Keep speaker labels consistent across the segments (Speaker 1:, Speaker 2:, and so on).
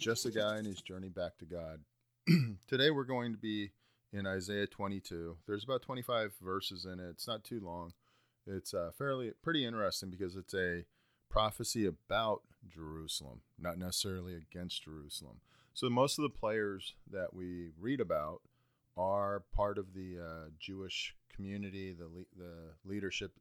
Speaker 1: Just a Guy and His Journey Back to God. Today we're going to be in Isaiah 22. There's about 25 verses in it. It's not too long. It's uh, fairly pretty interesting because it's a prophecy about Jerusalem, not necessarily against Jerusalem. So most of the players that we read about are part of the uh, Jewish community, the le- the leadership,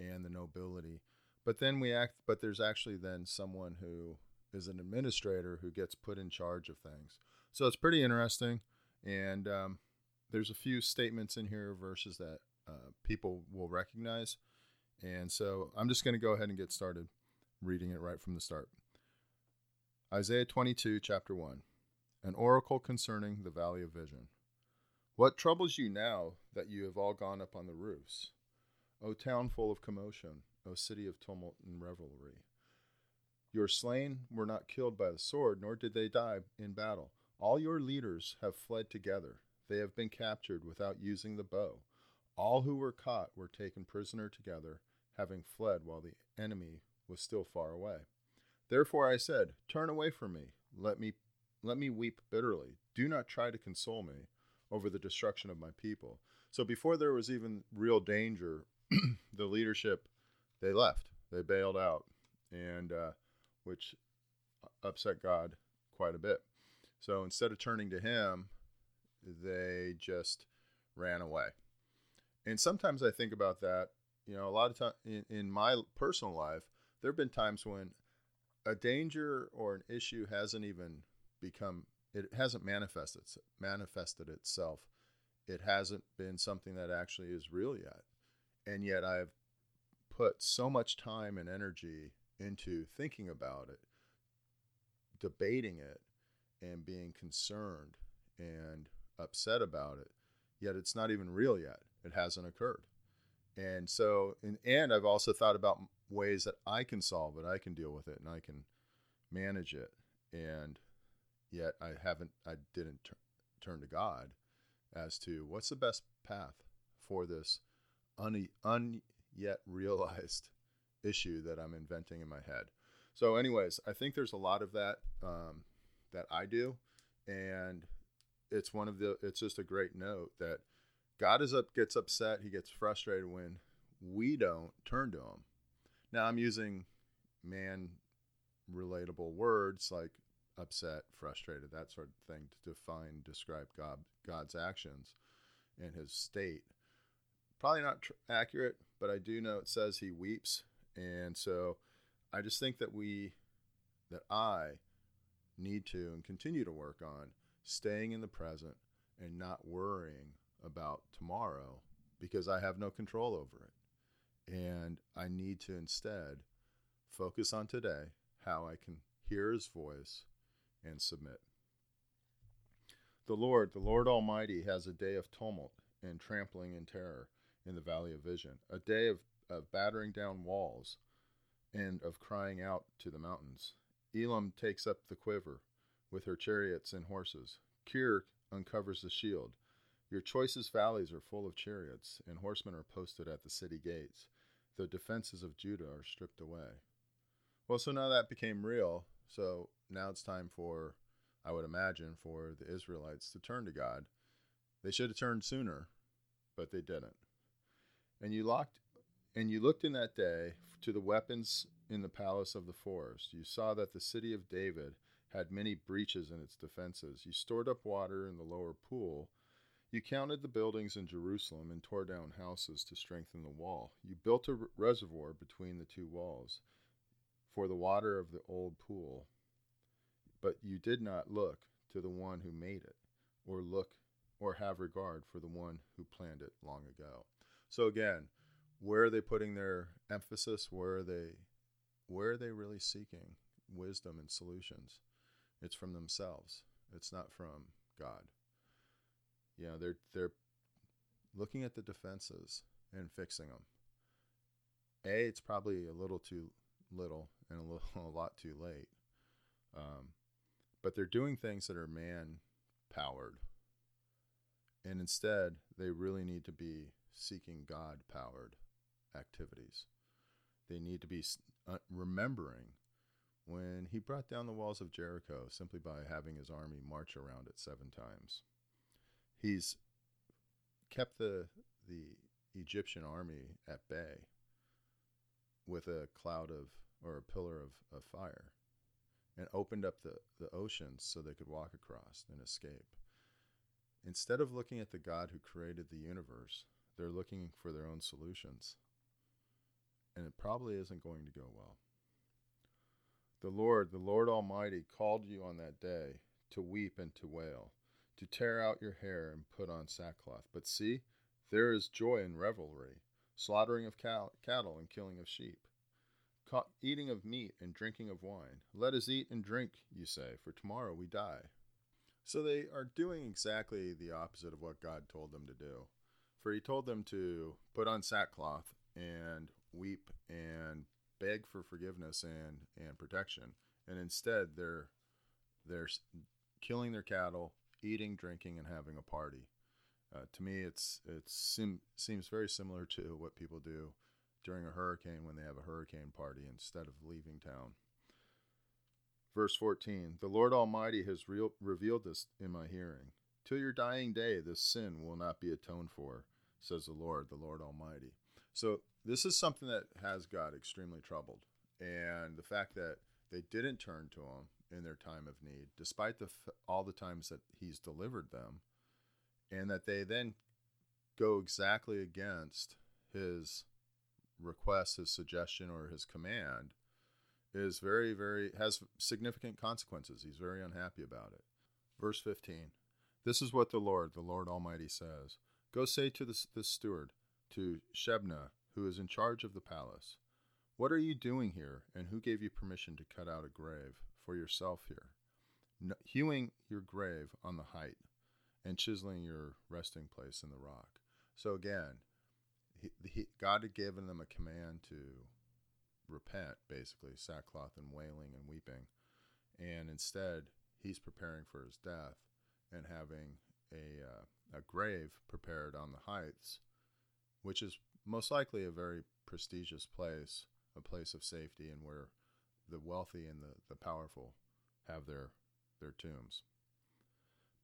Speaker 1: and the nobility. But then we act. But there's actually then someone who is an administrator who gets put in charge of things. So it's pretty interesting, and um, there's a few statements in here, verses that uh, people will recognize. And so I'm just going to go ahead and get started reading it right from the start. Isaiah 22, chapter 1 An oracle concerning the valley of vision. What troubles you now that you have all gone up on the roofs? O town full of commotion, O city of tumult and revelry. Your slain were not killed by the sword, nor did they die in battle. All your leaders have fled together. They have been captured without using the bow. All who were caught were taken prisoner together, having fled while the enemy was still far away. Therefore I said, Turn away from me, let me let me weep bitterly. Do not try to console me over the destruction of my people. So before there was even real danger, the leadership they left. They bailed out, and uh, which uh, upset God quite a bit. So instead of turning to Him, they just ran away. And sometimes I think about that. You know, a lot of time in, in my personal life, there have been times when a danger or an issue hasn't even become it hasn't manifested manifested itself. It hasn't been something that actually is real yet. And yet I've put so much time and energy into thinking about it, debating it, and being concerned and upset about it. Yet it's not even real yet. It hasn't occurred. And so, and, and I've also thought about ways that I can solve it, I can deal with it, and I can manage it. And yet I haven't, I didn't t- turn to God as to what's the best path for this un, un yet realized issue that I'm inventing in my head. So, anyways, I think there's a lot of that um, that I do, and it's one of the. It's just a great note that God is up, gets upset, he gets frustrated when we don't turn to him. Now, I'm using man relatable words like upset, frustrated, that sort of thing to define, describe God, God's actions and his state. Probably not tr- accurate, but I do know it says he weeps and so I just think that we, that I need to and continue to work on staying in the present and not worrying about tomorrow because I have no control over it. And I need to instead focus on today, how I can hear his voice and submit. The Lord, the Lord Almighty, has a day of tumult and trampling and terror in the valley of vision, a day of of battering down walls and of crying out to the mountains. Elam takes up the quiver with her chariots and horses. Kir uncovers the shield. Your choicest valleys are full of chariots, and horsemen are posted at the city gates. The defenses of Judah are stripped away. Well, so now that became real. So now it's time for, I would imagine, for the Israelites to turn to God. They should have turned sooner, but they didn't. And you locked and you looked in that day to the weapons in the palace of the forest. You saw that the city of David had many breaches in its defenses. You stored up water in the lower pool. You counted the buildings in Jerusalem and tore down houses to strengthen the wall. You built a reservoir between the two walls for the water of the old pool. But you did not look to the one who made it, or look or have regard for the one who planned it long ago. So again, where are they putting their emphasis? Where are they where are they really seeking wisdom and solutions? It's from themselves. It's not from God. You know, they're they're looking at the defenses and fixing them. A, it's probably a little too little and a little a lot too late. Um, but they're doing things that are man powered. And instead, they really need to be seeking God powered activities. They need to be uh, remembering when he brought down the walls of Jericho simply by having his army march around it seven times. He's kept the the Egyptian army at bay with a cloud of or a pillar of, of fire and opened up the, the oceans so they could walk across and escape. Instead of looking at the God who created the universe, they're looking for their own solutions. And it probably isn't going to go well. The Lord, the Lord Almighty, called you on that day to weep and to wail, to tear out your hair and put on sackcloth. But see, there is joy and revelry, slaughtering of cattle and killing of sheep, eating of meat and drinking of wine. Let us eat and drink, you say, for tomorrow we die. So they are doing exactly the opposite of what God told them to do. For he told them to put on sackcloth and weep and beg for forgiveness and, and protection. And instead they're they're killing their cattle, eating, drinking, and having a party. Uh, to me, it's it sim- seems very similar to what people do during a hurricane when they have a hurricane party instead of leaving town. Verse 14 The Lord Almighty has re- revealed this in my hearing. Till your dying day, this sin will not be atoned for, says the Lord, the Lord Almighty. So, this is something that has God extremely troubled. And the fact that they didn't turn to Him in their time of need, despite the, all the times that He's delivered them, and that they then go exactly against His request, His suggestion, or His command, is very, very, has significant consequences. He's very unhappy about it. Verse 15 This is what the Lord, the Lord Almighty says Go say to this, this steward, to Shebna, who is in charge of the palace, What are you doing here, and who gave you permission to cut out a grave for yourself here? No, hewing your grave on the height and chiseling your resting place in the rock. So again, he, he, God had given them a command to repent, basically, sackcloth and wailing and weeping. And instead, he's preparing for his death and having a, uh, a grave prepared on the heights, which is most likely a very prestigious place, a place of safety, and where the wealthy and the, the powerful have their, their tombs.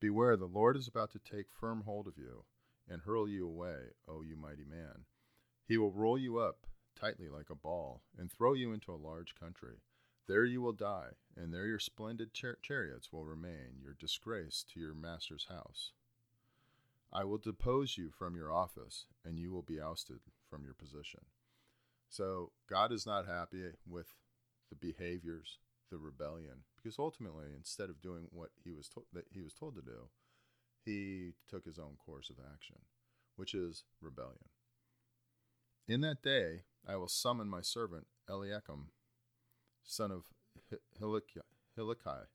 Speaker 1: Beware, the Lord is about to take firm hold of you and hurl you away, O you mighty man. He will roll you up tightly like a ball, and throw you into a large country. There you will die, and there your splendid char- chariots will remain, your disgrace to your master's house. I will depose you from your office, and you will be ousted from your position. So God is not happy with the behaviors, the rebellion, because ultimately, instead of doing what he was to- that he was told to do, he took his own course of action, which is rebellion. In that day, I will summon my servant Eliakim, son of Hilkiah.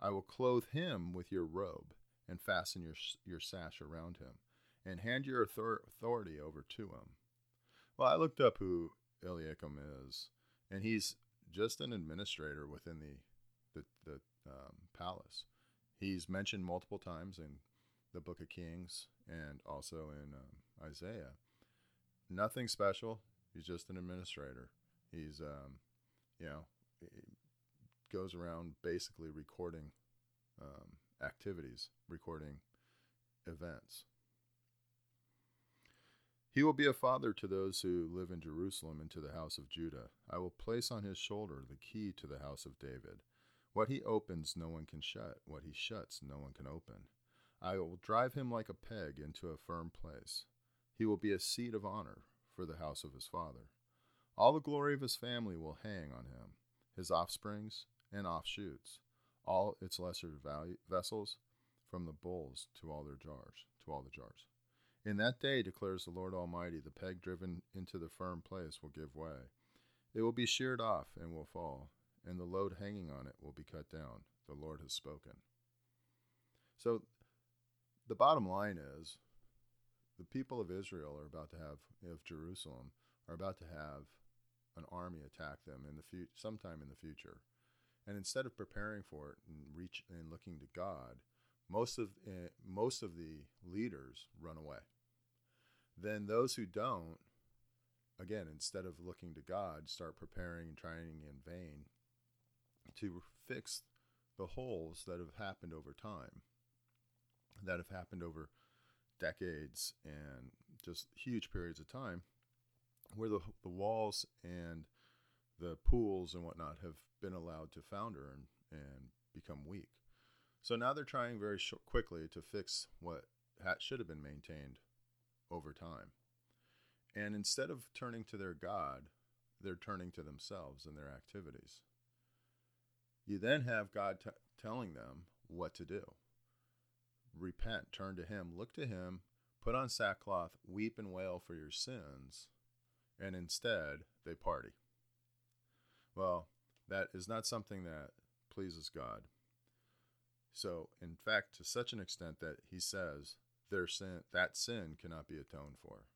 Speaker 1: I will clothe him with your robe and fasten your, your sash around him and hand your authority over to him. Well, I looked up who Eliakim is, and he's just an administrator within the the, the um, palace. He's mentioned multiple times in the Book of Kings and also in um, Isaiah. Nothing special. He's just an administrator. He's, um, you know, goes around basically recording um, activities, recording events. He will be a father to those who live in Jerusalem and to the house of Judah. I will place on his shoulder the key to the house of David. What he opens, no one can shut. What he shuts, no one can open. I will drive him like a peg into a firm place. He will be a seat of honor for the house of his father. All the glory of his family will hang on him, his offsprings and offshoots, all its lesser value, vessels, from the bowls to all their jars, to all the jars. In that day, declares the Lord Almighty, the peg driven into the firm place will give way. It will be sheared off and will fall, and the load hanging on it will be cut down. The Lord has spoken. So, the bottom line is the people of Israel are about to have, of Jerusalem, are about to have an army attack them in the future, sometime in the future. And instead of preparing for it and reach and looking to God, most of uh, most of the leaders run away. Then those who don't, again, instead of looking to God, start preparing and trying in vain to fix the holes that have happened over time, that have happened over decades and just huge periods of time, where the, the walls and the pools and whatnot have been allowed to founder and, and become weak. So now they're trying very sh- quickly to fix what ha- should have been maintained over time. And instead of turning to their God, they're turning to themselves and their activities. You then have God t- telling them what to do repent, turn to Him, look to Him, put on sackcloth, weep and wail for your sins, and instead they party. Well, that is not something that pleases God. So, in fact, to such an extent that he says their sin, that sin cannot be atoned for.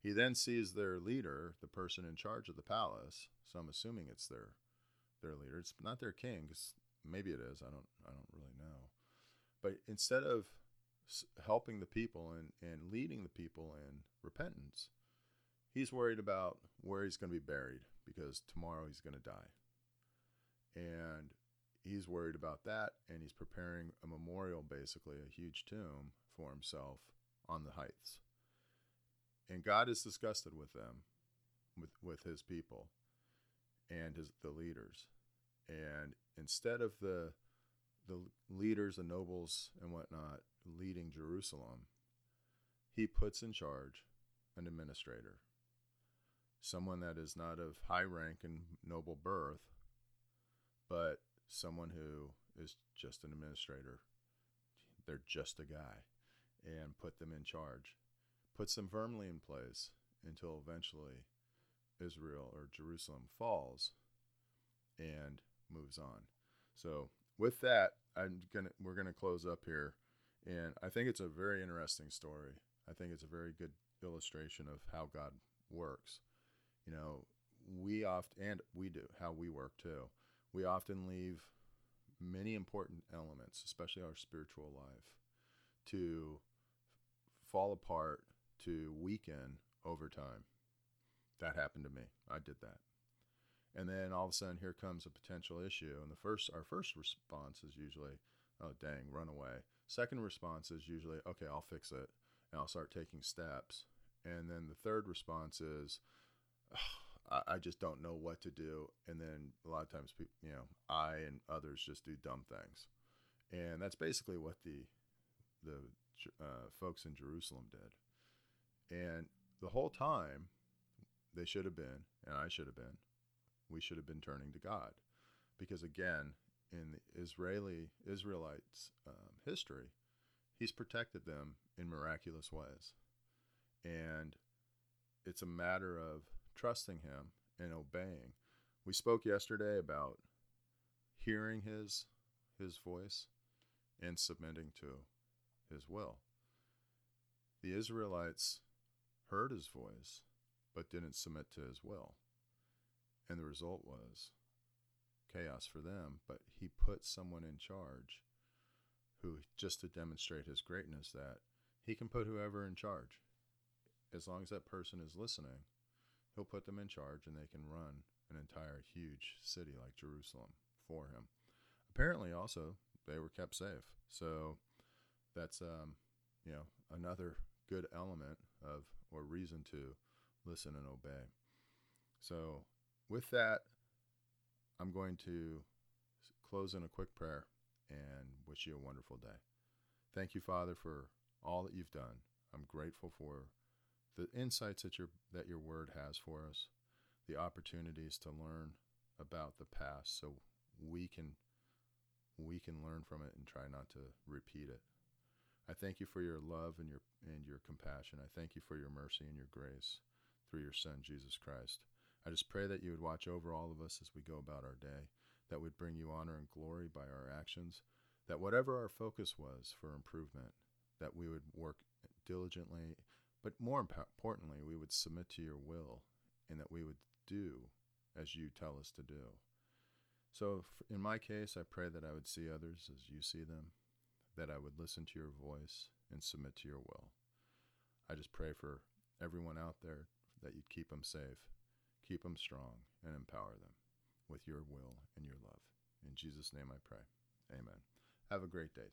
Speaker 1: He then sees their leader, the person in charge of the palace. So I'm assuming it's their their leader. It's not their king. Cause maybe it is. I don't. I don't really know. But instead of helping the people and, and leading the people in repentance, he's worried about where he's going to be buried because tomorrow he's going to die. And he's worried about that and he's preparing a memorial, basically, a huge tomb for himself on the heights. And God is disgusted with them, with, with his people and his the leaders. And instead of the the leaders, the nobles and whatnot leading Jerusalem, he puts in charge an administrator, someone that is not of high rank and noble birth, but someone who is just an administrator. They're just a guy, and put them in charge, puts them firmly in place until eventually Israel or Jerusalem falls and moves on. So with that, I'm gonna we're gonna close up here, and I think it's a very interesting story. I think it's a very good illustration of how God works. You know, we often and we do how we work too. We often leave many important elements, especially our spiritual life, to fall apart, to weaken over time. That happened to me. I did that and then all of a sudden here comes a potential issue and the first our first response is usually oh dang run away second response is usually okay i'll fix it and i'll start taking steps and then the third response is I, just don't know what to do. And then a lot of times people you know i and others just do dumb things. And that's basically what the the uh, folks in jerusalem did. And the whole time they should have been and i should have been we should have been turning to God. Because again, in the Israeli Israelites' um, history, He's protected them in miraculous ways, and it's a matter of trusting Him and obeying. We spoke yesterday about hearing His His voice and submitting to His will. The Israelites heard His voice, but didn't submit to His will. And the result was chaos for them, but he put someone in charge who, just to demonstrate his greatness, that he can put whoever in charge. As long as that person is listening, he'll put them in charge and they can run an entire huge city like Jerusalem for him. Apparently, also, they were kept safe. So that's, um, you know, another good element of or reason to listen and obey. So with that, I'm going to close in a quick prayer and wish you a wonderful day. Thank you, Father, for all that you've done. I'm grateful for the insights that your that your word has for us, the opportunities to learn about the past so we can we can learn from it and try not to repeat it. I thank you for your love and your and your compassion. I thank you for your mercy and your grace through your son Jesus Christ. I just pray that you would watch over all of us as we go about our day, that would bring you honor and glory by our actions, that whatever our focus was for improvement, that we would work diligently, but more importantly, we would submit to your will and that we would do as you tell us to do. So, in my case, I pray that I would see others as you see them, that I would listen to your voice and submit to your will. I just pray for everyone out there that you'd keep them safe keep them strong, and empower them with your will and your love. In Jesus' name I pray. Amen. Have a great day.